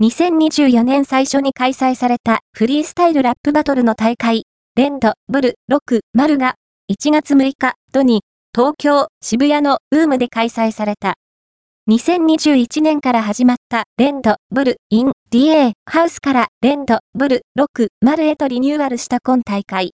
2024年最初に開催されたフリースタイルラップバトルの大会、レンド、ブル、ロック、マルが1月6日、土に東京、渋谷のウームで開催された。2021年から始まったレンド、ブル、イン、DA、ハウスからレンド、ブル、ロック、マルへとリニューアルした今大会。